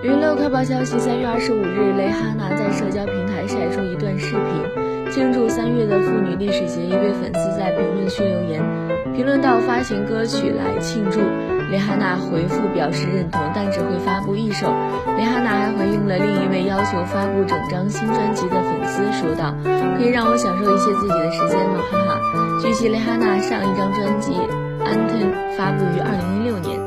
娱乐快报消息：三月二十五日，蕾哈娜在社交平台晒出一段视频，庆祝三月的妇女历史节。一位粉丝在评论区留言，评论到发行歌曲来庆祝。蕾哈娜回复表示认同，但只会发布一首。蕾哈娜还回应了另一位要求发布整张新专辑的粉丝，说道：“可以让我享受一些自己的时间吗？”哈哈。据悉，蕾哈娜上一张专辑《Ant》发布于二零一六年。